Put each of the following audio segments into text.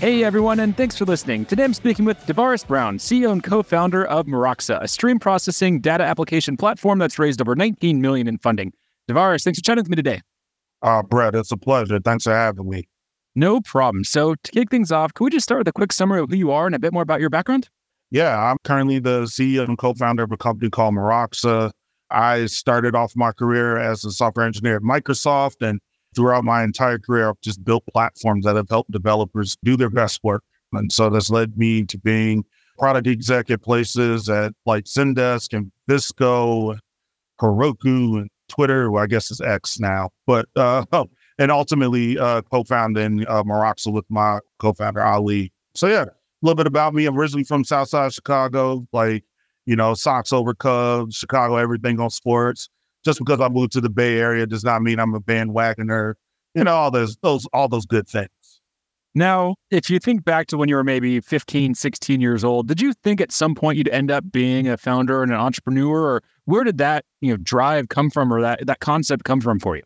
Hey everyone, and thanks for listening. Today I'm speaking with DeVaris Brown, CEO and co-founder of Meroxa, a stream processing data application platform that's raised over 19 million in funding. DeVaris, thanks for chatting with me today. Uh, Brett, it's a pleasure. Thanks for having me. No problem. So to kick things off, can we just start with a quick summary of who you are and a bit more about your background? Yeah, I'm currently the CEO and co-founder of a company called Meroxa. I started off my career as a software engineer at Microsoft and throughout my entire career, I've just built platforms that have helped developers do their best work. And so that's led me to being product exec at places at like Zendesk and VSCO, Heroku, and Twitter, well, I guess it's X now. But uh, and ultimately uh, co-founding uh, with my co-founder Ali. So yeah, a little bit about me. I'm originally from Southside Chicago, like you know, Sox over Cubs, Chicago, everything on sports just because I moved to the Bay Area does not mean I'm a bandwagoner. You know, all those those all those good things. Now, if you think back to when you were maybe 15, 16 years old, did you think at some point you'd end up being a founder and an entrepreneur or where did that, you know, drive come from or that that concept come from for you?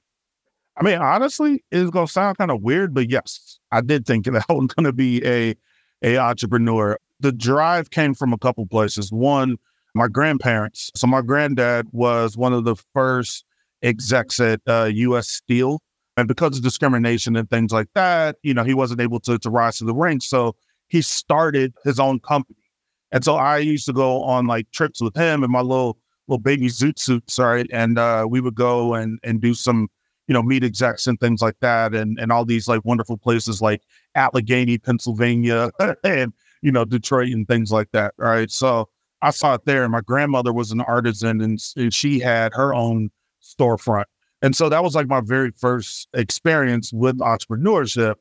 I mean, honestly, it's gonna sound kind of weird, but yes, I did think that I was gonna be a a entrepreneur. The drive came from a couple places. One, my grandparents. So my granddad was one of the first execs at uh, U.S. Steel, and because of discrimination and things like that, you know, he wasn't able to to rise to the ranks. So he started his own company, and so I used to go on like trips with him and my little little baby zoot suits, right? And uh, we would go and and do some you know meet execs and things like that, and and all these like wonderful places like Allegheny, Pennsylvania, and you know Detroit and things like that, right? So I saw it there. And My grandmother was an artisan and, and she had her own storefront. And so that was like my very first experience with entrepreneurship.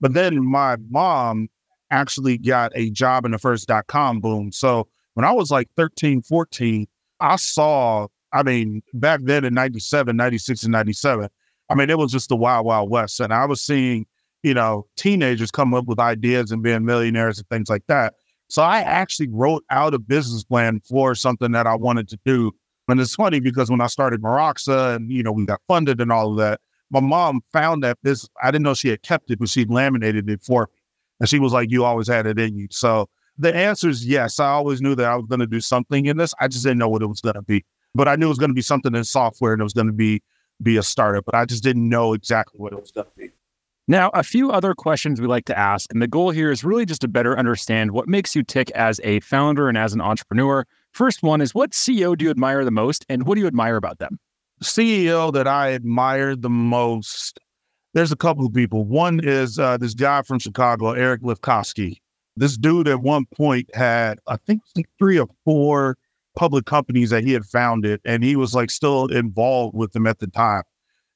But then my mom actually got a job in the first dot com boom. So when I was like 13, 14, I saw, I mean, back then in 97, 96, and 97, I mean, it was just the wild, wild west. And I was seeing, you know, teenagers come up with ideas and being millionaires and things like that. So I actually wrote out a business plan for something that I wanted to do. And it's funny because when I started Meroxa and, you know, we got funded and all of that, my mom found that this, I didn't know she had kept it, but she laminated it for me. And she was like, you always had it in you. So the answer is yes. I always knew that I was going to do something in this. I just didn't know what it was going to be. But I knew it was going to be something in software and it was going to be be a startup, but I just didn't know exactly what it was going to be. Now, a few other questions we like to ask, and the goal here is really just to better understand what makes you tick as a founder and as an entrepreneur. First one is what CEO do you admire the most, and what do you admire about them? CEO that I admire the most, there's a couple of people. One is uh, this guy from Chicago, Eric Lefkofsky. This dude at one point had, I think, three or four public companies that he had founded, and he was like still involved with them at the time.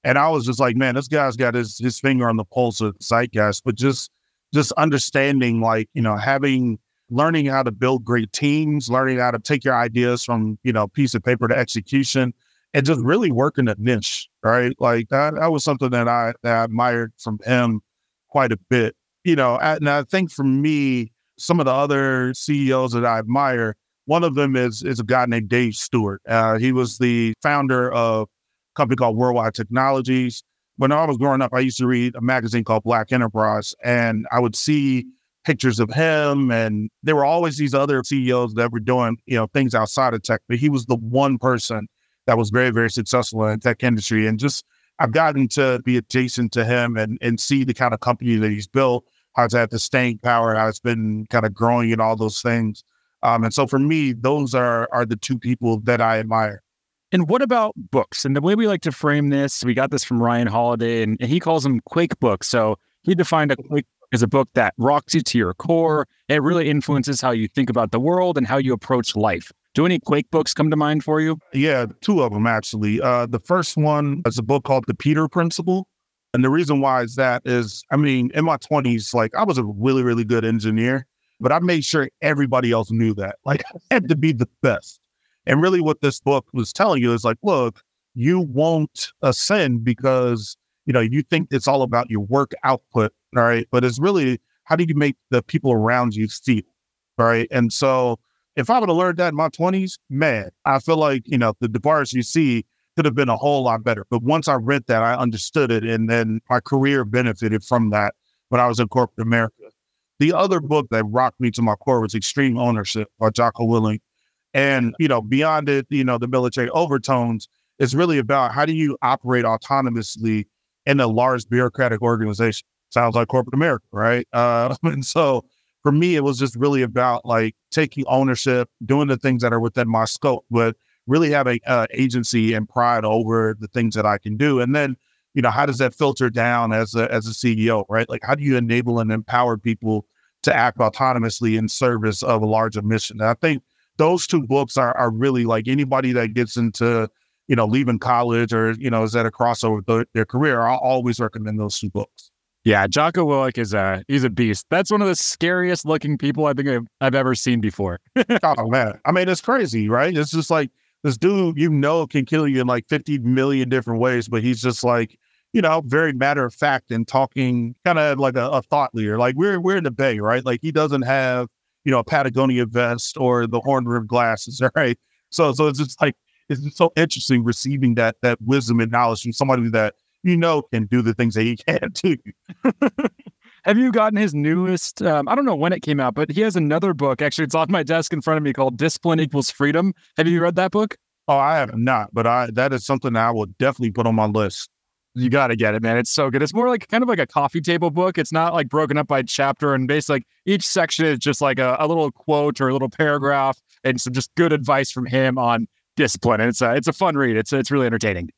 And I was just like, man, this guy's got his his finger on the pulse of zeitgeist, but just just understanding, like, you know, having learning how to build great teams, learning how to take your ideas from, you know, piece of paper to execution and just really working a niche, right? Like that, that was something that I, that I admired from him quite a bit. You know, and I think for me, some of the other CEOs that I admire, one of them is is a guy named Dave Steward. Uh, he was the founder of company called Worldwide Technologies. When I was growing up, I used to read a magazine called Black Enterprise, and I would see pictures of him. And there were always these other CEOs that were doing, you know, things outside of tech, but he was the one person that was very, very successful in the tech industry. And just I've gotten to be adjacent to him and and see the kind of company that he's built, how it's had the staying power, how it's been kind of growing and all those things. Um, and so for me, those are are the two people that I admire. And what about books? And the way we like to frame this, we got this from Ryan Holiday, and, and he calls them quake books. So he defined a quake book as a book that rocks you to your core. It really influences how you think about the world and how you approach life. Do any quake books come to mind for you? Yeah, two of them actually. Uh, the first one is a book called The Peter Principle. And the reason why is that is, I mean, in my 20s, like I was a really, really good engineer, but I made sure everybody else knew that. Like I had to be the best. And really what this book was telling you is like, look, you won't ascend because, you know, you think it's all about your work output. All right. But it's really how do you make the people around you feel? Right. And so if I would have learned that in my 20s, man, I feel like, you know, the, bars you see could have been a whole lot better. But once I read that, I understood it. And then my career benefited from that when I was in corporate America. The other book that rocked me to my core was Extreme Ownership by Jocko Willink. And, you know, beyond it, you know, the military overtones, it's really about how do you operate autonomously in a large bureaucratic organization? Sounds like corporate America, right? Uh, and so for me, it was just really about like taking ownership, doing the things that are within my scope, but really having uh, agency and pride over the things that I can do. And then, you know, how does that filter down as a, as a CEO, right? Like, how do you enable and empower people to act autonomously in service of a larger mission? And I think those two books are, are really like anybody that gets into you know, leaving college or, you know, is at a crossover with their career, I'll always recommend those two books. Yeah, Jocko Willink is a he's a beast. That's one of the scariest looking people I think I've, I've ever seen before. oh man, I mean it's crazy, right? It's just like this dude you know can kill you in like fifty million different ways, but he's just like you know very matter of fact and talking kind of like a, a, thought leader. Like we're we're in the Bay, right? Like he doesn't have you know a Patagonia vest or the horn rimmed glasses, right? So so it's just like it's just so interesting receiving that that wisdom and knowledge from somebody that you know can do the things that he can do. Have you gotten his newest? Um, I don't know when it came out, but he has another book. Actually, it's on my desk in front of me called "Discipline Equals Freedom." Have you read that book? Oh, I have not, but I that is something I will definitely put on my list. You got to get it, man. It's so good. It's more like kind of like a coffee table book. It's not like broken up by chapter, and basically like each section is just like a, a little quote or a little paragraph and some just good advice from him on discipline. And it's a, it's a fun read. It's, it's really entertaining.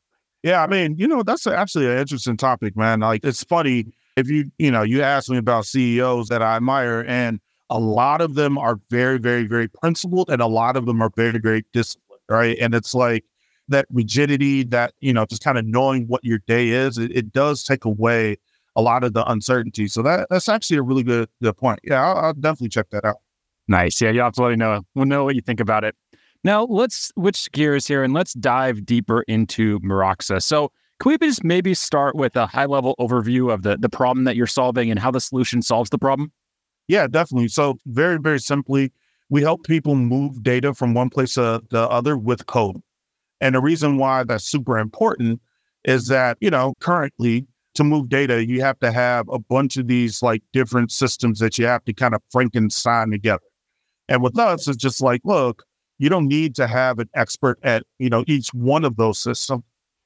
Yeah. I mean, you know, that's actually an interesting topic, man. Like it's funny if you, you know, you ask me about CEOs that I admire and a lot of them are very, very, very principled and a lot of them are very, very disciplined. Right. And it's like that rigidity that, you know, just kind of knowing what your day is, it, it does take away a lot of the uncertainty. So that that's actually a really good, good point. Yeah, I'll, I'll definitely check that out. Nice. Yeah, you have to let me know. We'll know what you think about it. Now, let's switch gears here and let's dive deeper into Meroxa. So, can we just maybe start with a high level overview of the, the problem that you're solving and how the solution solves the problem? Yeah, definitely. So, very, very simply, we help people move data from one place to the other with code. And the reason why that's super important is that, you know, currently to move data, you have to have a bunch of these like different systems that you have to kind of Frankenstein together. And with mm-hmm. us, it's just like, look, you don't need to have an expert at, you know, each one of those systems.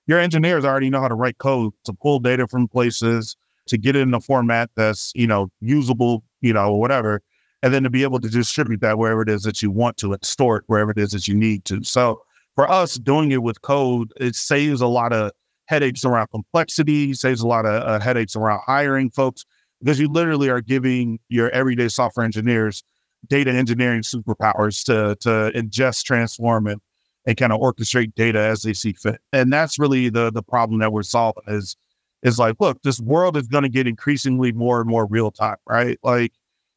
Your engineers already know how to write code to pull data from places, to get it in a format that's, you know, usable, you know, whatever, and then to be able to distribute that wherever it is that you want to and store it wherever it is that you need to. So for us, doing it with code, it saves a lot of headaches around complexity, saves a lot of uh, headaches around hiring folks, because you literally are giving your everyday software engineers data engineering superpowers to to ingest, transform, and and kind of orchestrate data as they see fit. And that's really the the problem that we're solving is is like, look, this world is going to get increasingly more and more real time, right? Like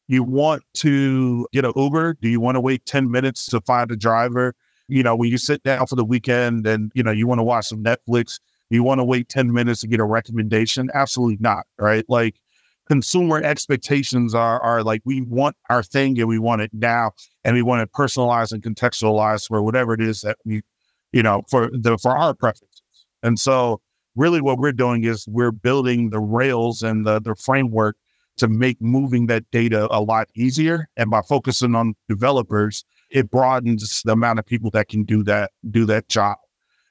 you want to get an Uber, do you want to wait 10 minutes to find a driver? You know, when you sit down for the weekend and you know you want to watch some Netflix, you want to wait 10 minutes to get a recommendation? Absolutely not, right? Like consumer expectations are are like we want our thing and we want it now and we want it personalized and contextualized for whatever it is that we you know for the for our preferences and so really what we're doing is we're building the rails and the the framework to make moving that data a lot easier and by focusing on developers it broadens the amount of people that can do that do that job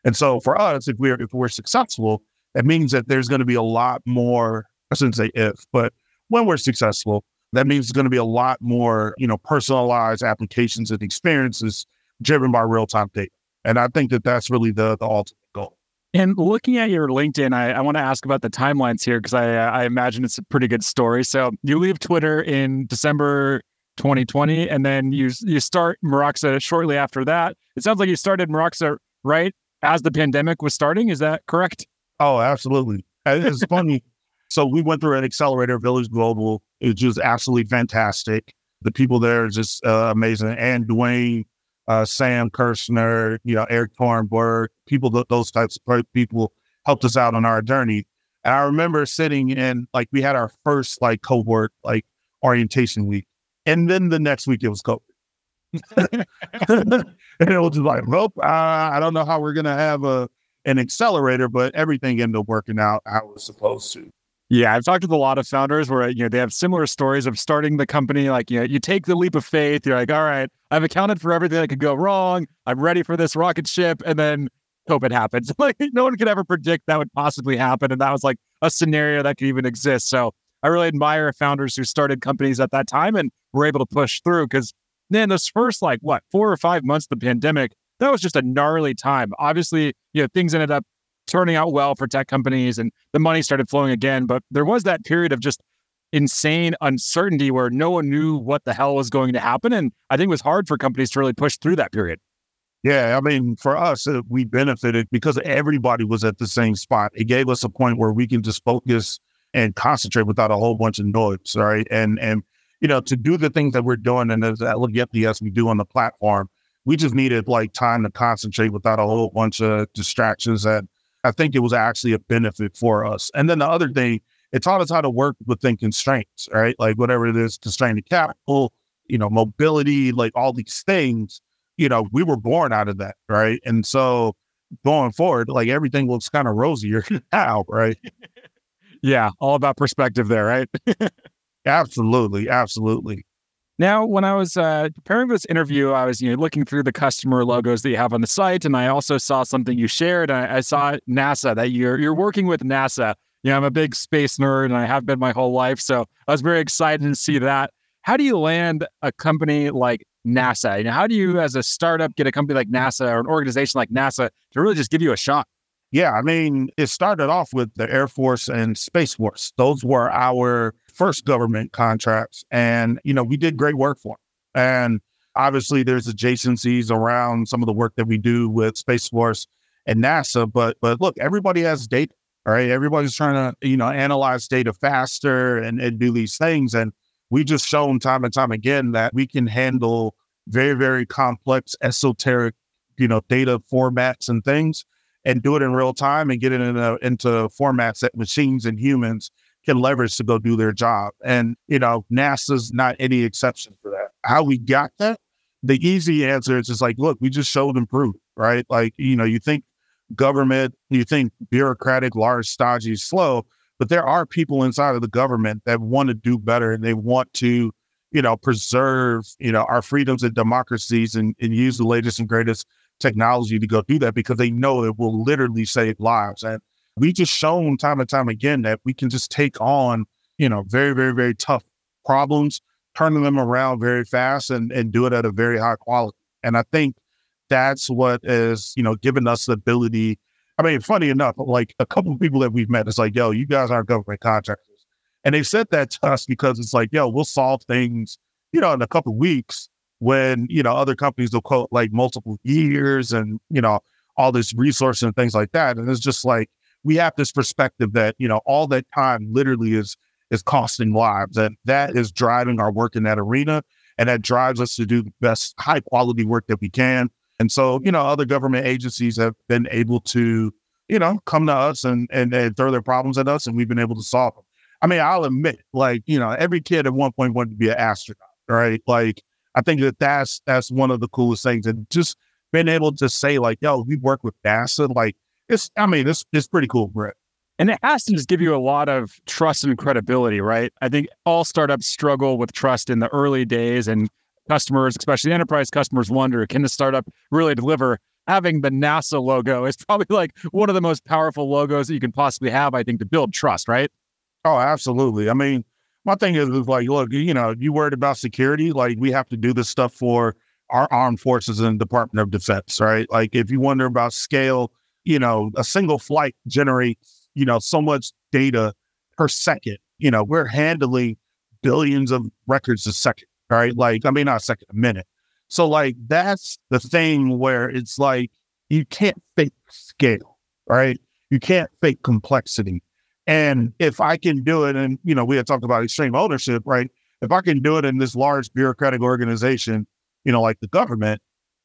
and so for us if we're if we're successful that means that there's going to be a lot more I shouldn't say if, but when we're successful, that means it's going to be a lot more, you know, personalized applications and experiences driven by real time data. And I think that that's really the, the ultimate goal. And looking at your LinkedIn, I, I want to ask about the timelines here because I, I imagine it's a pretty good story. So you leave Twitter in December 2020, and then you you start Meroxa shortly after that. It sounds like you started Meroxa right as the pandemic was starting. Is that correct? Oh, absolutely. It's funny So we went through an accelerator, Village Global. It was just absolutely fantastic. The people there are just uh, amazing. And Dwane, uh, Sam Kirshner, you know, Erik Torenberg, people, those types of people helped us out on our journey. And I remember sitting in, like, we had our first, like, cohort, like, orientation week. And then the next week it was COVID. and it was just like, well, uh, I don't know how we're going to have a an accelerator, but everything ended up working out how it was supposed to. Yeah, I've talked with a lot of founders where you know they have similar stories of starting the company. Like you know, you take the leap of faith. You're like, all right, I've accounted for everything that could go wrong. I'm ready for this rocket ship, and then COVID happens. Like no one could ever predict that would possibly happen, and that was like a scenario that could even exist. So I really admire founders who started companies at that time and were able to push through. Because then those first like what four or five months of the pandemic, that was just a gnarly time. Obviously, you know things ended up turning out well for tech companies and the money started flowing again. But there was that period of just insane uncertainty where no one knew what the hell was going to happen. And I think it was hard for companies to really push through that period. Yeah, I mean, for us, uh, we benefited because everybody was at the same spot. It gave us a point where we can just focus and concentrate without a whole bunch of noise, right? And and you know, to do the things that we're doing and as look at the we do on the platform, we just needed like time to concentrate without a whole bunch of distractions and I think it was actually a benefit for us. And then the other thing, it taught us how to work within constraints, right? Like whatever it is, constrained capital, you know, mobility, like all these things, you know, we were born out of that, right? And so going forward, like everything looks kind of rosier now, right? Yeah, all about perspective there, right? absolutely, absolutely. Now, when I was uh, preparing for this interview, I was you know looking through the customer logos that you have on the site, and I also saw something you shared. I, I saw NASA that you're you're working with NASA. You know, I'm a big space nerd, and I have been my whole life, so I was very excited to see that. How do you land a company like NASA? You know, how do you, as a startup, get a company like NASA or an organization like NASA to really just give you a shot? Yeah, I mean, it started off with the Air Force and Space Force. Those were our first government contracts. And, you know, we did great work for them. And obviously there's adjacencies around some of the work that we do with Space Force and NASA. But but look, everybody has data. All right. Everybody's trying to, you know, analyze data faster and, and do these things. And we've just shown time and time again that we can handle very, very complex, esoteric, you know, data formats and things and do it in real time and get it in a, into formats that machines and humans can leverage to go do their job. And, you know, NASA's not any exception for that. How we got that? The easy answer is just like, look, we just showed and proved, right? Like, you know, you think government, you think bureaucratic, large, stodgy, slow, but there are people inside of the government that want to do better and they want to, you know, preserve, you know, our freedoms and democracies and, and use the latest and greatest technology to go do that because they know it will literally save lives. And we just shown time and time again that we can just take on, you know, very, very, very tough problems, turning them around very fast and, and do it at a very high quality. And I think that's what is, you know, given us the ability. I mean, funny enough, like a couple of people that we've met, it's like, yo, you guys aren't government contractors. And they said that to us because it's like, yo, we'll solve things, you know, in a couple of weeks when, you know, other companies will quote like multiple years and, you know, all this resource and things like that. And it's just like, we have this perspective that you know all that time literally is is costing lives and that is driving our work in that arena and that drives us to do the best high quality work that we can and so you know other government agencies have been able to you know come to us and and, and throw their problems at us and we've been able to solve them i mean i'll admit like you know every kid at one point wanted to be an astronaut right like i think that that's that's one of the coolest things and just being able to say like yo we work with nasa like it's I mean, it's it's pretty cool, Brett. And it has to just give you a lot of trust and credibility, right? I think all startups struggle with trust in the early days, and customers, especially enterprise customers, wonder can the startup really deliver? Having the NASA logo is probably like one of the most powerful logos that you can possibly have, I think, to build trust, right? Oh, absolutely. I mean, my thing is, is like, look, you know, you worried about security? Like, we have to do this stuff for our armed forces and Department of Defense, right? Like, if you wonder about scale you know, a single flight generates, you know, so much data per second. You know, we're handling billions of records a second, right? Like, I mean, not a second, a minute. So, like, that's the thing where it's like you can't fake scale, right? You can't fake complexity. And if I can do it, and you know, we had talked about extreme ownership, right? If I can do it in this large bureaucratic organization, you know, like the government,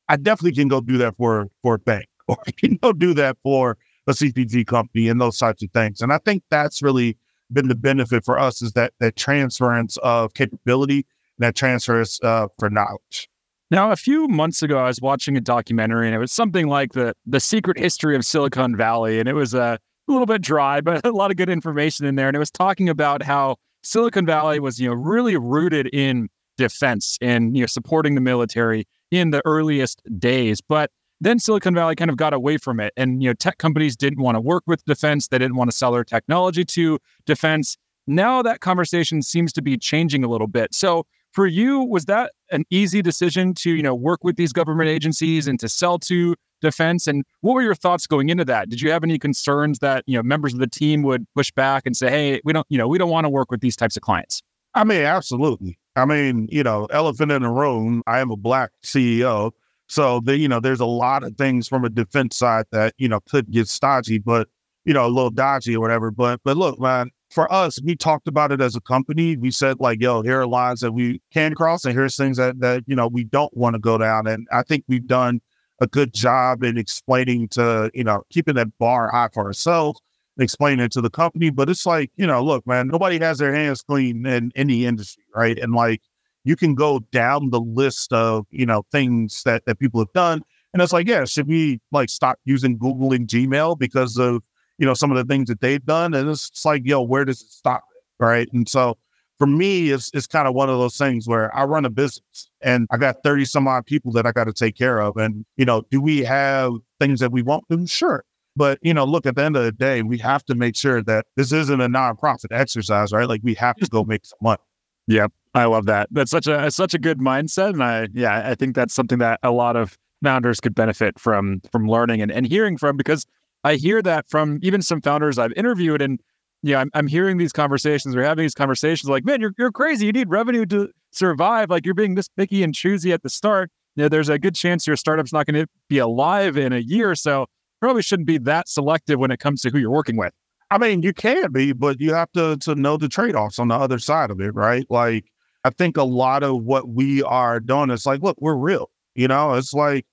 I definitely can go do that for for a bank, or I can go do that for a CPG company and those types of things. And I think that's really been the benefit for us is that that transference of capability, and that transfers uh, for knowledge. Now, a few months ago, I was watching a documentary, and it was something like the the secret history of Silicon Valley, and it was a little bit dry, but a lot of good information in there. And it was talking about how Silicon Valley was, you know, really rooted in defense and you know supporting the military in the earliest days, but then Silicon Valley kind of got away from it, and you know, tech companies didn't want to work with defense; they didn't want to sell their technology to defense. Now that conversation seems to be changing a little bit. So, for you, was that an easy decision to, you know, work with these government agencies and to sell to defense? And what were your thoughts going into that? Did you have any concerns that, you know, members of the team would push back and say, hey, we don't, you know, we don't want to work with these types of clients? I mean, absolutely. I mean, you know, elephant in the room, I am a black CEO. So the, you know, there's a lot of things from a defense side that, you know, could get stodgy, but you know, a little dodgy or whatever. But but look, man, for us, we talked about it as a company. We said like, yo, here are lines that we can cross, and here's things that that you know we don't want to go down. And I think we've done a good job in explaining to you know keeping that bar high for ourselves, explaining it to the company. But it's like you know, look, man, nobody has their hands clean in any industry, right? And like you can go down the list of you know things that that people have done, and it's like, yeah, should we like stop using Google and Gmail because of you know, some of the things that they've done. And it's, like, yo, where does it stop? Right. And so for me, it's, it's kind of one of those things where I run a business and I got 30 some odd people that I got to take care of. And, you know, do we have things that we won't do? Sure. But, you know, look, at the end of the day, we have to make sure that this isn't a nonprofit exercise, right? Like we have to go make some money. Yep. I love that. That's such a such a good mindset. And I yeah, I think that's something that a lot of founders could benefit from from learning and, and hearing from because I hear that from even some founders I've interviewed, and yeah, I'm, I'm hearing these conversations or having these conversations like, man, you're you're crazy. You need revenue to survive. Like you're being this picky and choosy at the start. You know, there's a good chance your startup's not going to be alive in a year so. Probably shouldn't be that selective when it comes to who you're working with. I mean, you can be, but you have to to know the trade offs on the other side of it, right? Like, I think a lot of what we are doing is like, look, we're real. You know, it's like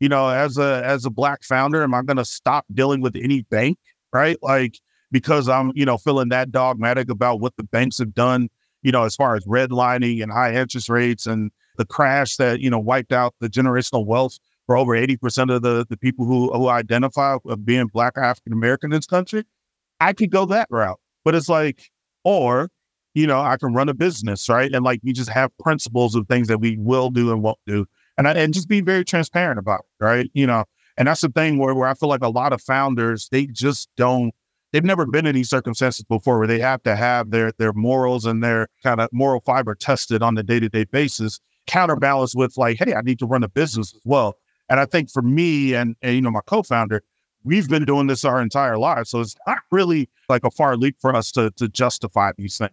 you know, as a as a black founder, am I going to stop dealing with any bank, right? Like because I'm, you know, feeling that dogmatic about what the banks have done, you know, as far as redlining and high interest rates and the crash that you know wiped out the generational wealth for over eighty percent of the the people who who identify of being black African American in this country. I could go that route, but it's like, or you know, I can run a business, right? And like we just have principles of things that we will do and won't do and I, and just be very transparent about it, right? You know, and that's the thing where where I feel like a lot of founders they just don't they've never been in these circumstances before where they have to have their their morals and their kind of moral fiber tested on a day to day basis, counterbalanced with like, hey, I need to run a business as well. And I think for me and, and you know my co founder, we've been doing this our entire lives, so it's not really like a far leap for us to to justify these things.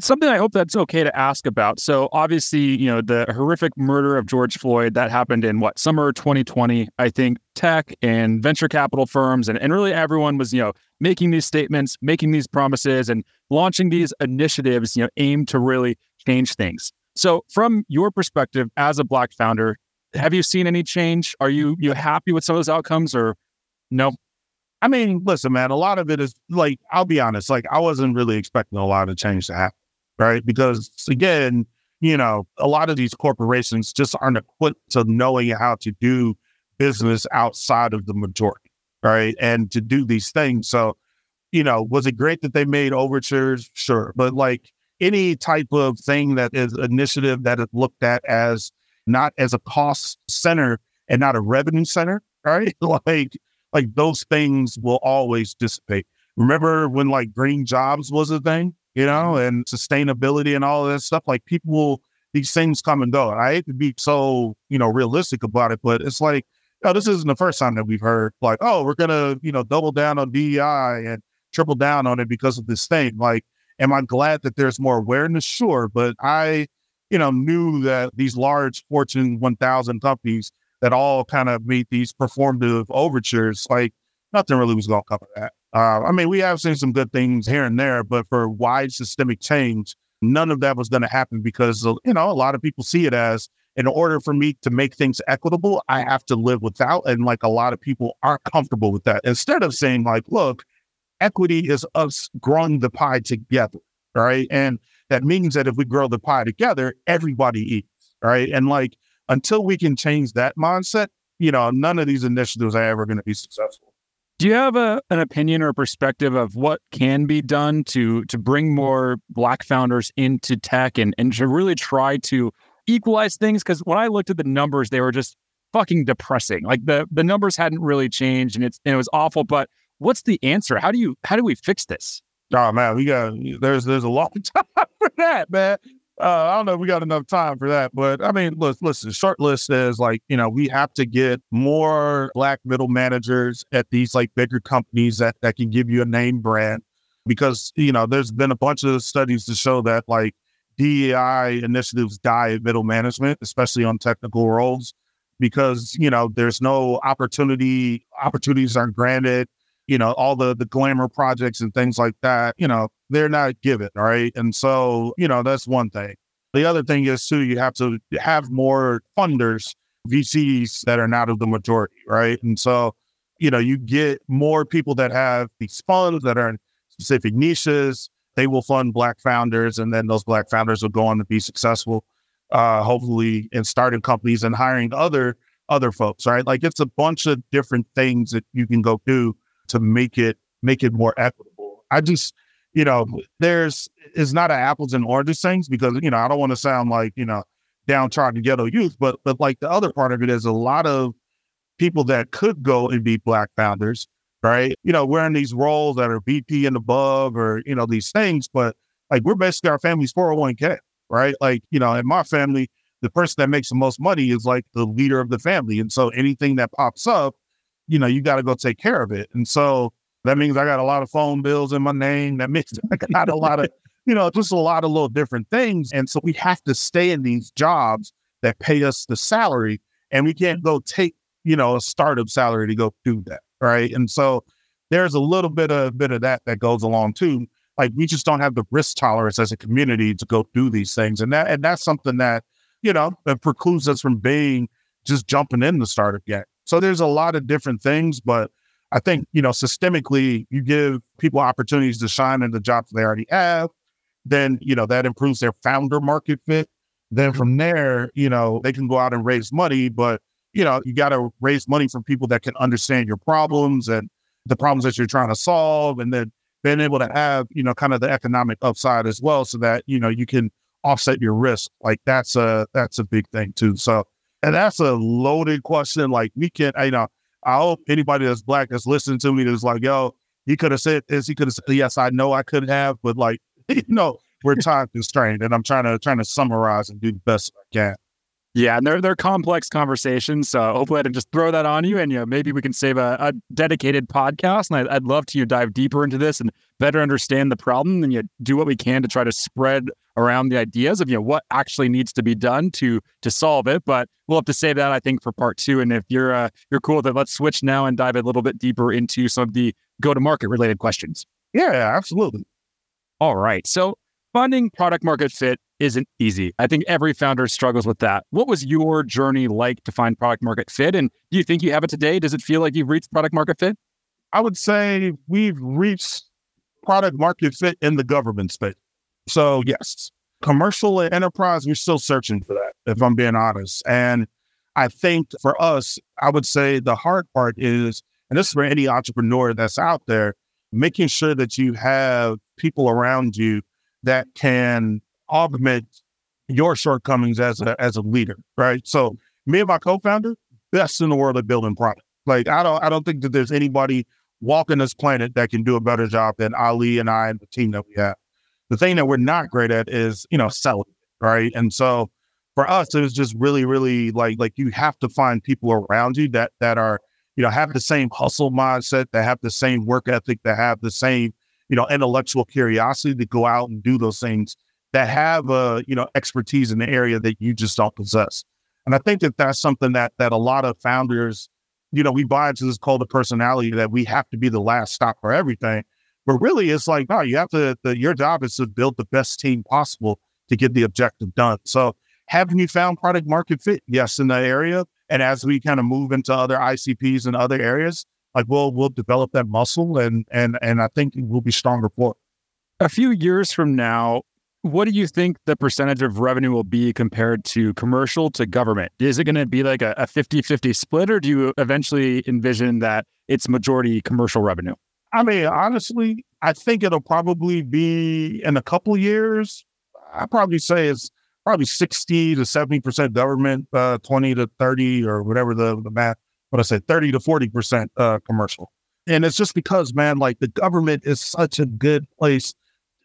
something I hope that's okay to ask about. So obviously, you know, the horrific murder of George Floyd that happened in what summer 2020. I think tech and venture capital firms and, and really everyone was, you know, making these statements, making these promises and launching these initiatives, you know, aimed to really change things. So from your perspective as a black founder, have you seen any change? Are you you happy with some of those outcomes or no? I mean, listen, man, a lot of it is like, I'll be honest, like I wasn't really expecting a lot of change to happen right? Because again, you know, a lot of these corporations just aren't equipped to knowing how to do business outside of the majority, right? And to do these things. So, you know, was it great that they made overtures? Sure. But like any type of thing that is initiative that is looked at as not as a cost center and not a revenue center, right? like, like those things will always dissipate. Remember when like green jobs was a thing? You know, and sustainability and all of that stuff. Like people, these things come and go. And I hate to be so, you know, realistic about it, but it's like, you know, this isn't the first time that we've heard like, oh, we're gonna, you know, double down on DEI and triple down on it because of this thing. Like, am I glad that there's more awareness? Sure, but I, you know, knew that these large Fortune 1000 companies that all kind of meet these performative overtures, like nothing really was to cover that. Uh, I mean, we have seen some good things here and there, but for wide systemic change, none of that was going to happen because, you know, a lot of people see it as in order for me to make things equitable, I have to live without. And like a lot of people aren't comfortable with that. Instead of saying, like, look, equity is us growing the pie together, right? And that means that if we grow the pie together, everybody eats, right? And like until we can change that mindset, you know, none of these initiatives are ever going to be successful. Do you have a, an opinion or perspective of what can be done to to bring more black founders into tech and, and to really try to equalize things? Because when I looked at the numbers, they were just fucking depressing. Like the the numbers hadn't really changed and it's and it was awful. But what's the answer? How do you how do we fix this? Oh man, we got there's there's a long time for that, man. Uh, I don't know if we got enough time for that, but I mean, look, listen, short list is like, you know, we have to get more black middle managers at these like bigger companies that, that can give you a name brand because, you know, there's been a bunch of studies to show that like DEI initiatives die at middle management, especially on technical roles, because, you know, there's no opportunity, opportunities aren't granted you know, all the the glamour projects and things like that, you know, they're not given, right? And so, you know, that's one thing. The other thing is too, you have to have more funders, VCs that are not of the majority, right? And so, you know, you get more people that have these funds that are in specific niches. They will fund black founders, and then those black founders will go on to be successful, uh, hopefully, in starting companies and hiring other other folks, right? Like it's a bunch of different things that you can go do to make it make it more equitable. I just, you know, there's it's not an apples and oranges things because you know I don't want to sound like you know downtrodden ghetto youth, but but like the other part of it is a lot of people that could go and be black founders, right? You know, wearing these roles that are VP and above, or you know these things, but like we're basically our family's 401k, right? Like you know, in my family, the person that makes the most money is like the leader of the family, and so anything that pops up you know, you got to go take care of it. And so that means I got a lot of phone bills in my name. That means I got a lot of, you know, just a lot of little different things. And so we have to stay in these jobs that pay us the salary and we can't go take, you know, a startup salary to go do that. Right. And so there's a little bit of bit of that that goes along too. Like we just don't have the risk tolerance as a community to go do these things. And that and that's something that, you know, that precludes us from being just jumping in the startup game. So there's a lot of different things, but I think, you know, systemically, you give people opportunities to shine in the jobs they already have, then, you know, that improves their founder market fit. Then from there, you know, they can go out and raise money, but, you know, you got to raise money from people that can understand your problems and the problems that you're trying to solve. And then being able to have, you know, kind of the economic upside as well so that, you know, you can offset your risk. Like that's a, that's a big thing too. So, and that's a loaded question. Like we can, you know, I hope anybody that's black that's listening to me is like, yo, he could have said this. He could have said, yes, I know I could have, but like, you know, we're time constrained, and I'm trying to trying to summarize and do the best I can. Yeah, and they're they're complex conversations. So hopefully I can just throw that on you, and you know maybe we can save a, a dedicated podcast. And I, would love to you dive deeper into this and better understand the problem, and you do what we can to try to spread around the ideas of you know what actually needs to be done to to solve it. But we'll have to save that I think for part two. And if you're uh, you're cool with it, let's switch now and dive a little bit deeper into some of the go to market related questions. Yeah, absolutely. All right, so finding product market fit isn't easy. I think every founder struggles with that. What was your journey like to find product market fit? And do you think you have it today? Does it feel like you've reached product market fit? I would say we've reached product market fit in the government space. So, yes, commercial and enterprise, we're still searching for that, if I'm being honest. And I think for us, I would say the hard part is, and this is for any entrepreneur that's out there, making sure that you have people around you that can augment your shortcomings as a as a leader, right? So me and my co-founder, best in the world at building product. Like I don't I don't think that there's anybody walking this planet that can do a better job than Ali and I and the team that we have. The thing that we're not great at is, you know, selling, right? And so for us, it was just really, really like like you have to find people around you that that are, you know, have the same hustle mindset, that have the same work ethic, that have the same, you know, intellectual curiosity to go out and do those things that have uh, you know, expertise in the area that you just don't possess. And I think that that's something that that a lot of founders, you know, we buy into this cult of personality that we have to be the last stop for everything. But really, it's like, no, you have to. The, your job is to build the best team possible to get the objective done. So haven't you found product market fit? Yes, in that area. And as we kind of move into other ICPs and other areas, like we'll we'll develop that muscle and and and I think we'll be stronger for it. A few years from now, what do you think the percentage of revenue will be compared to commercial to government? Is it going to be like a, a 50-50 split or do you eventually envision that it's majority commercial revenue? I mean, honestly, I think it'll probably be in a couple years. I probably say it's probably 60 to 70% government, uh, 20 to 30 or whatever the, the math, what I said, 30 to 40% uh, commercial. And it's just because, man, like the government is such a good place,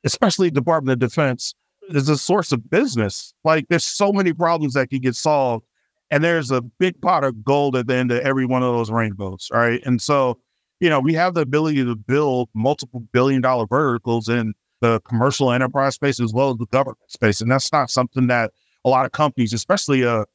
especially Department of Defense, is a source of business. Like there's so many problems that can get solved. And there's a big pot of gold at the end of every one of those rainbows. Right. And so, you know, we have the ability to build multiple billion dollar verticals in the commercial enterprise space as well as the government space. And that's not something that a lot of companies, especially, uh,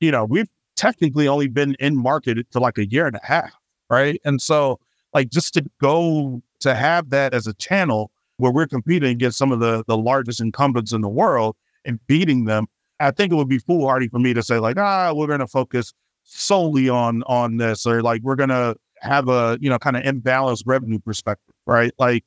you know, we've technically only been in market for like a year and a half, right? And so, like, just to go to have that as a channel where we're competing against some of the the largest incumbents in the world and beating them, I think it would be foolhardy for me to say like, ah, we're going to focus solely on on this, or like we're going to have a you know kind of imbalanced revenue perspective, right? Like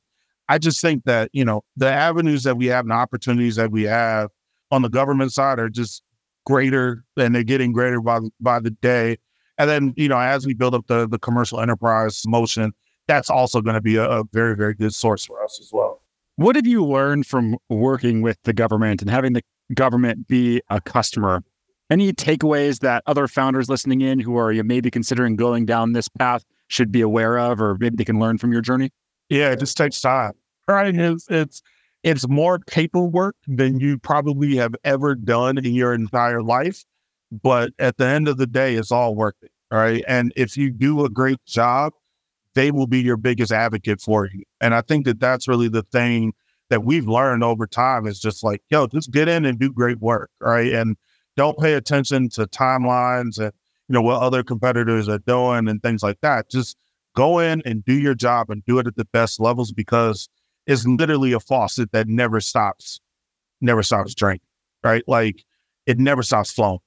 I just think that, you know, the avenues that we have and opportunities that we have on the government side are just greater and they're getting greater by, by the day. And then, you know, as we build up the, the commercial enterprise motion, that's also going to be a, a very, very good source for us as well. What have you learned from working with the government and having the government be a customer? Any takeaways that other founders listening in who are maybe considering going down this path should be aware of, or maybe they can learn from your journey? Yeah, it just takes time right? It's it's it's more paperwork than you probably have ever done in your entire life. But at the end of the day, it's all worth it. Right. And if you do a great job, they will be your biggest advocate for you. And I think that that's really the thing that we've learned over time is just like, yo, just get in and do great work. Right. And don't pay attention to timelines and, you know, what other competitors are doing and things like that. Just go in and do your job and do it at the best levels because is literally a faucet that never stops, never stops draining, right? Like it never stops flowing.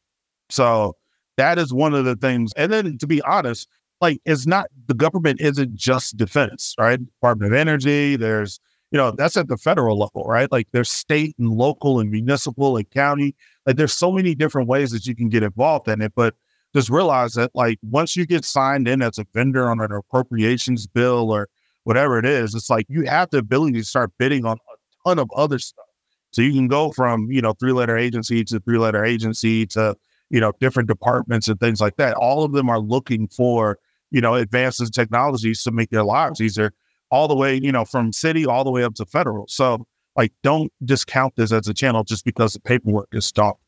So that is one of the things. And then to be honest, like it's not the government isn't just defense, right? Department of Energy, there's, you know, that's at the federal level, right? Like there's state and local and municipal and county. Like there's so many different ways that you can get involved in it. But just realize that like once you get signed in as a vendor on an appropriations bill or whatever it is, it's like you have the ability to start bidding on a ton of other stuff. So you can go from, you know, three letter agency to three letter agency to, you know, different departments and things like that. All of them are looking for, you know, advances in technologies to make their lives easier, all the way, you know, from city all the way up to federal. So like don't discount this as a channel just because the paperwork is stopped.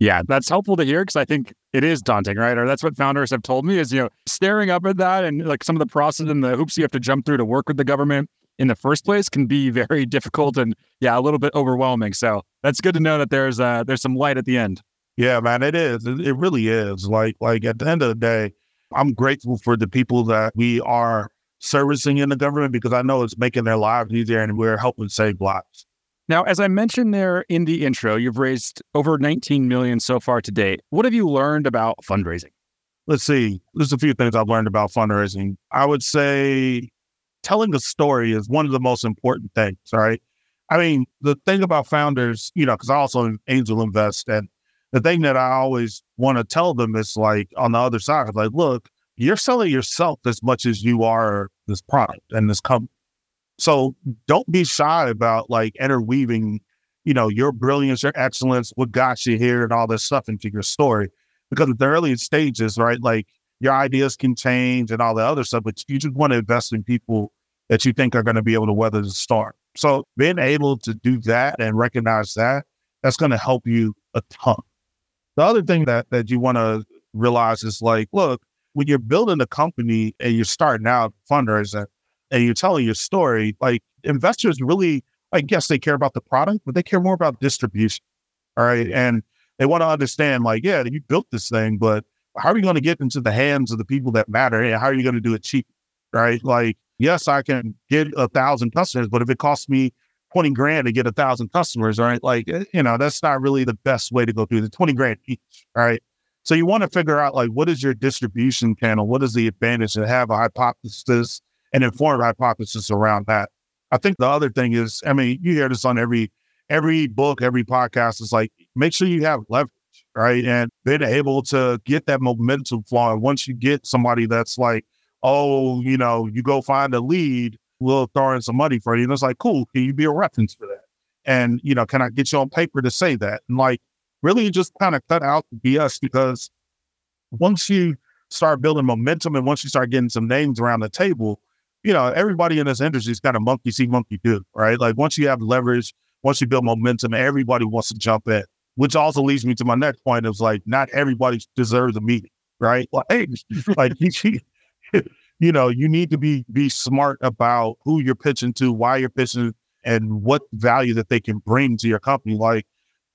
Yeah, that's helpful to hear because I think it is daunting, right? Or that's what founders have told me is, you know, staring up at that and like some of the process and the hoops you have to jump through to work with the government in the first place can be very difficult and yeah, a little bit overwhelming. So that's good to know that there's uh there's some light at the end. Yeah, man, it is. It really is. Like like at the end of the day, I'm grateful for the people that we are servicing in the government because I know it's making their lives easier and we're helping save lives. Now, as I mentioned there in the intro, you've raised over 19 million so far to date. What have you learned about fundraising? Let's see. There's a few things I've learned about fundraising. I would say telling a story is one of the most important things, right? I mean, the thing about founders, you know, because I also angel invest, and the thing that I always want to tell them is like on the other side, like, look, you're selling yourself as much as you are this product and this company. So don't be shy about like interweaving, you know, your brilliance, your excellence, what got you here, and all this stuff into your story. Because at the earliest stages, right, like your ideas can change and all the other stuff, but you just want to invest in people that you think are going to be able to weather the storm. So being able to do that and recognize that, that's going to help you a ton. The other thing that that you want to realize is like, look, when you're building a company and you're starting out fundraising and you're telling your story, like investors really, I guess they care about the product, but they care more about distribution. All right. And they want to understand, like, yeah, you built this thing, but how are you going to get into the hands of the people that matter? And how are you going to do it cheap? Right. Like, yes, I can get a thousand customers, but if it costs me 20 grand to get a thousand customers, right? Like, eh, you know, that's not really the best way to go through the 20 grand each. Right. So you want to figure out like what is your distribution channel? What is the advantage to have a hypothesis and informed hypothesis around that? I think the other thing is, I mean, you hear this on every every book, every podcast. Is like make sure you have leverage, right? And being able to get that momentum flowing. Once you get somebody that's like, oh, you know, you go find a lead, we'll throw in some money for you. And it's like, cool, can you be a reference for that? And you know, can I get you on paper to say that? And like really just kind of cut out the BS because once you start building momentum and once you start getting some names around the table, you know, everybody in this industry is kind of monkey see, monkey do, right? Like once you have leverage, once you build momentum, everybody wants to jump in, which also leads me to my next point of like, not everybody deserves a meeting, right? Like, like you, you know, you need to be be smart about who you're pitching to, why you're pitching, and what value that they can bring to your company. Like,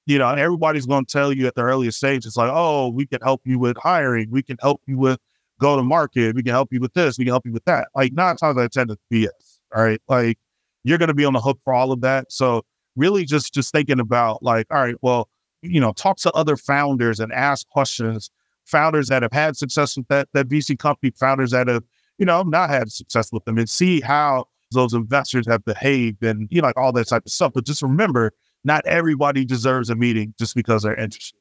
you know, everybody's going to tell you at the earliest stage, it's like, oh, we can help you with hiring, we can help you with go to market, we can help you with this, we can help you with that. Like nine times out of ten, it's BS. All right, like you're going to be on the hook for all of that. So really, just just thinking about like, all right, well, you know, talk to other founders and ask questions. Founders that have had success with that that VC company, founders that have you know not had success with them, and see how those investors have behaved and you know like all that type of stuff. But just remember not everybody deserves a meeting just because they're interested.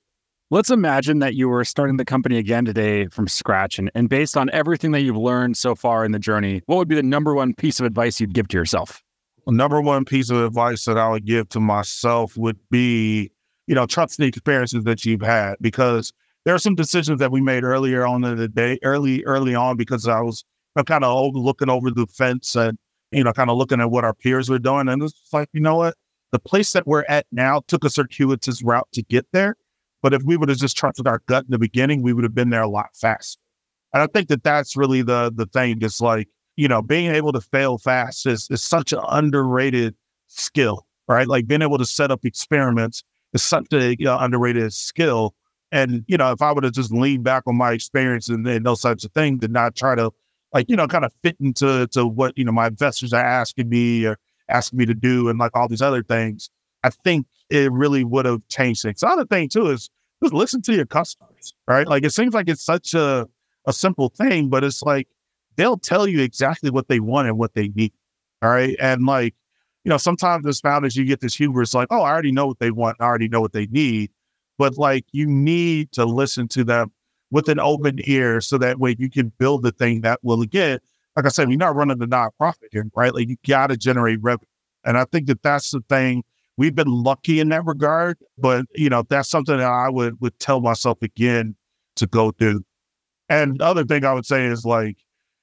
Let's imagine that you were starting the company again today from scratch. And, and based on everything that you've learned so far in the journey, what would be the number one piece of advice you'd give to yourself? Number one piece of advice that I would give to myself would be, you know, trust the experiences that you've had because there are some decisions that we made earlier on in the day, early, early on, because I was kind of looking over the fence and, you know, kind of looking at what our peers were doing. And it's like, you know what? The place that we're at now took a circuitous route to get there. But if we would have just trusted our gut in the beginning, we would have been there a lot faster. And I think that that's really the the thing. Is like you know, being able to fail fast is is such an underrated skill, right? Like being able to set up experiments is such a you know, underrated skill. And you know, if I would have just leaned back on my experience and, and those types of things, and not try to like you know, kind of fit into to what you know my investors are asking me or asking me to do and like all these other things, I think it really would have changed things. The other thing too is just listen to your customers, right? Like it seems like it's such a, a simple thing, but it's like they'll tell you exactly what they want and what they need. All right. And like, you know, sometimes as founders, you get this hubris like, oh, I already know what they want. I already know what they need. But like, you need to listen to them with an open ear so that way you can build the thing that will, get, like I said, we're not running the nonprofit here, right? Like you got to generate revenue. And I think that that's the thing. We've been lucky in that regard, but you know, that's something that I would would tell myself again to go do. And the other thing I would say is like,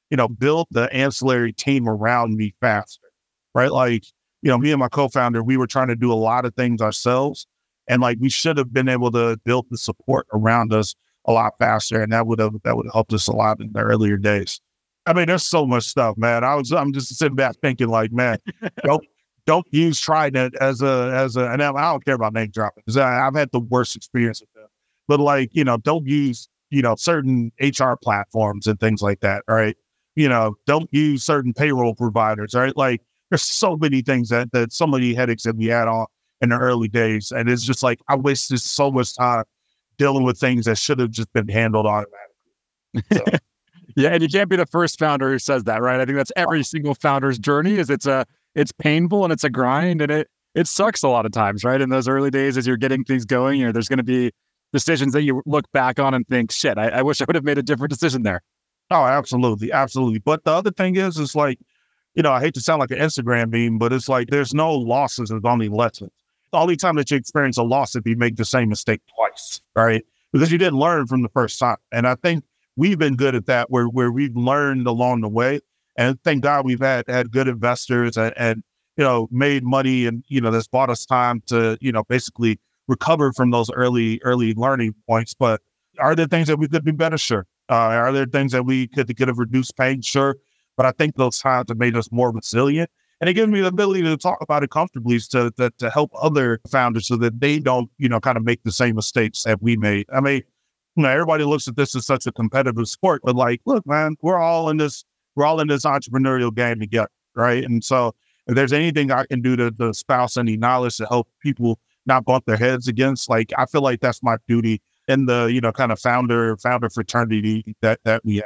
you know, build the ancillary team around me faster, right? Like, you know, me and my co-founder, we were trying to do a lot of things ourselves. And like we should have been able to build the support around us a lot faster. And that would have that would have helped us a lot in the earlier days. I mean, there's so much stuff, man. I was I'm just sitting back thinking like, man, don't use TriNet as a as a and I don't care about name dropping because I've had the worst experience with them. But like, you know, don't use, you know, certain HR platforms and things like that. Right. You know, don't use certain payroll providers. Right. Like there's so many things that that so many headaches that we had on in the early days. And it's just like I wasted so much time dealing with things that should have just been handled automatically. So. Yeah, and you can't be the first founder who says that, right? I think that's every single founder's journey. Is it's a it's painful and it's a grind, and it it sucks a lot of times, right? In those early days, as you're getting things going, you know, there's going to be decisions that you look back on and think, shit, I, I wish I would have made a different decision there. Oh, absolutely, absolutely. But the other thing is, is like, you know, I hate to sound like an Instagram meme, but it's like there's no losses, there's only lessons. The only time that you experience a loss if you make the same mistake twice, right? Because you didn't learn from the first time. And I think we've been good at that where where we've learned along the way. And thank God we've had had good investors and, and you know, made money and, you know, that's bought us time to, you know, basically recover from those early, early learning points. But are there things that we could do better? Sure. Uh, are there things that we could, could have reduced pain? Sure. But I think those times have made us more resilient. And it gives me the ability to talk about it comfortably to, to, to help other founders so that they don't, you know, kind of make the same mistakes that we made. I mean, you know, everybody looks at this as such a competitive sport, but like, look, man, we're all in this, we're all in this entrepreneurial game together, right? And so if there's anything I can do to, to spouse any knowledge to help people not bump their heads against, like I feel like that's my duty in the, you know, kind of founder, founder fraternity that that we have.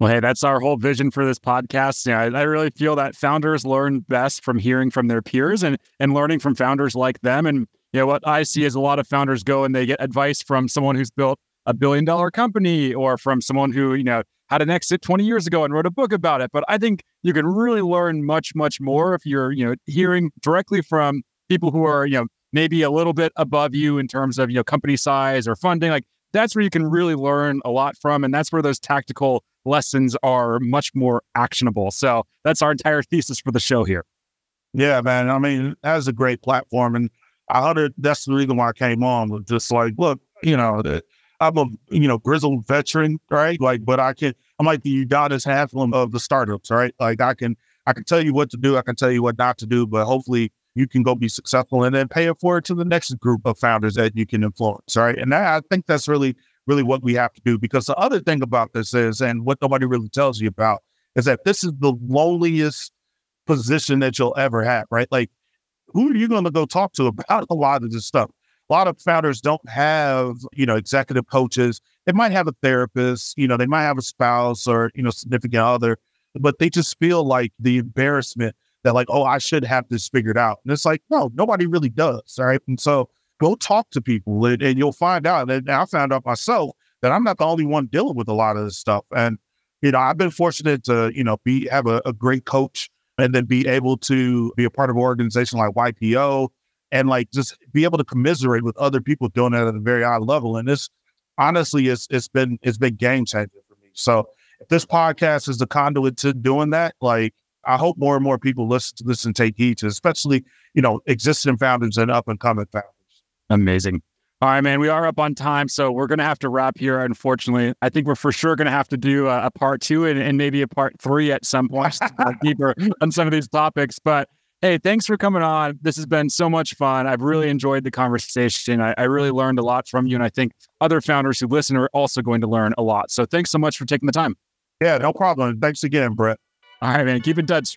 Well, hey, that's our whole vision for this podcast. Yeah, I, I really feel that founders learn best from hearing from their peers and and learning from founders like them. And you know what I see is a lot of founders go and they get advice from someone who's built a billion dollar company or from someone who, you know, had an exit 20 years ago and wrote a book about it. But I think you can really learn much, much more if you're, you know, hearing directly from people who are, you know, maybe a little bit above you in terms of, you know, company size or funding. Like that's where you can really learn a lot from. And that's where those tactical lessons are much more actionable. So that's our entire thesis for the show here. Yeah, man. I mean, that's a great platform. And I heard that's the reason why I came on was just like, look, you know, I'm a you know grizzled veteran, right? Like, but I can I'm like the Udonis Haslem of the startups, right? Like I can I can tell you what to do, I can tell you what not to do, but hopefully you can go be successful and then pay it forward to the next group of founders that you can influence, right? And I, I think that's really really what we have to do because the other thing about this is, and what nobody really tells you about, is that this is the loneliest position that you'll ever have, right? Like, who are you going to go talk to about a lot of this stuff? A lot of founders don't have, you know, executive coaches. They might have a therapist, you know, they might have a spouse or, you know, significant other, but they just feel like the embarrassment that like, oh, I should have this figured out. And it's like, no, nobody really does. All right. And so go talk to people and, and you'll find out. And I found out myself that I'm not the only one dealing with a lot of this stuff. And, you know, I've been fortunate to, you know, be have a, a great coach and then be able to be a part of an organization like YPO and like just be able to commiserate with other people doing that at a very high level. And this honestly it's it's been it's been game changing for me. So if this podcast is the conduit to doing that, like I hope more and more people listen to this and take heed to, especially you know existing founders and up and coming founders. Amazing. All right, man, we are up on time, so we're going to have to wrap here. Unfortunately, I think we're for sure going to have to do a, a part two and, and, maybe a part three at some point, deeper on some of these topics. But Hey, thanks for coming on. This has been so much fun. I've really enjoyed the conversation. I, I, really learned a lot from you. And I think other founders who listen are also going to learn a lot. So thanks so much for taking the time. Yeah, no problem. Thanks again, Brett. All right, man. Keep in touch.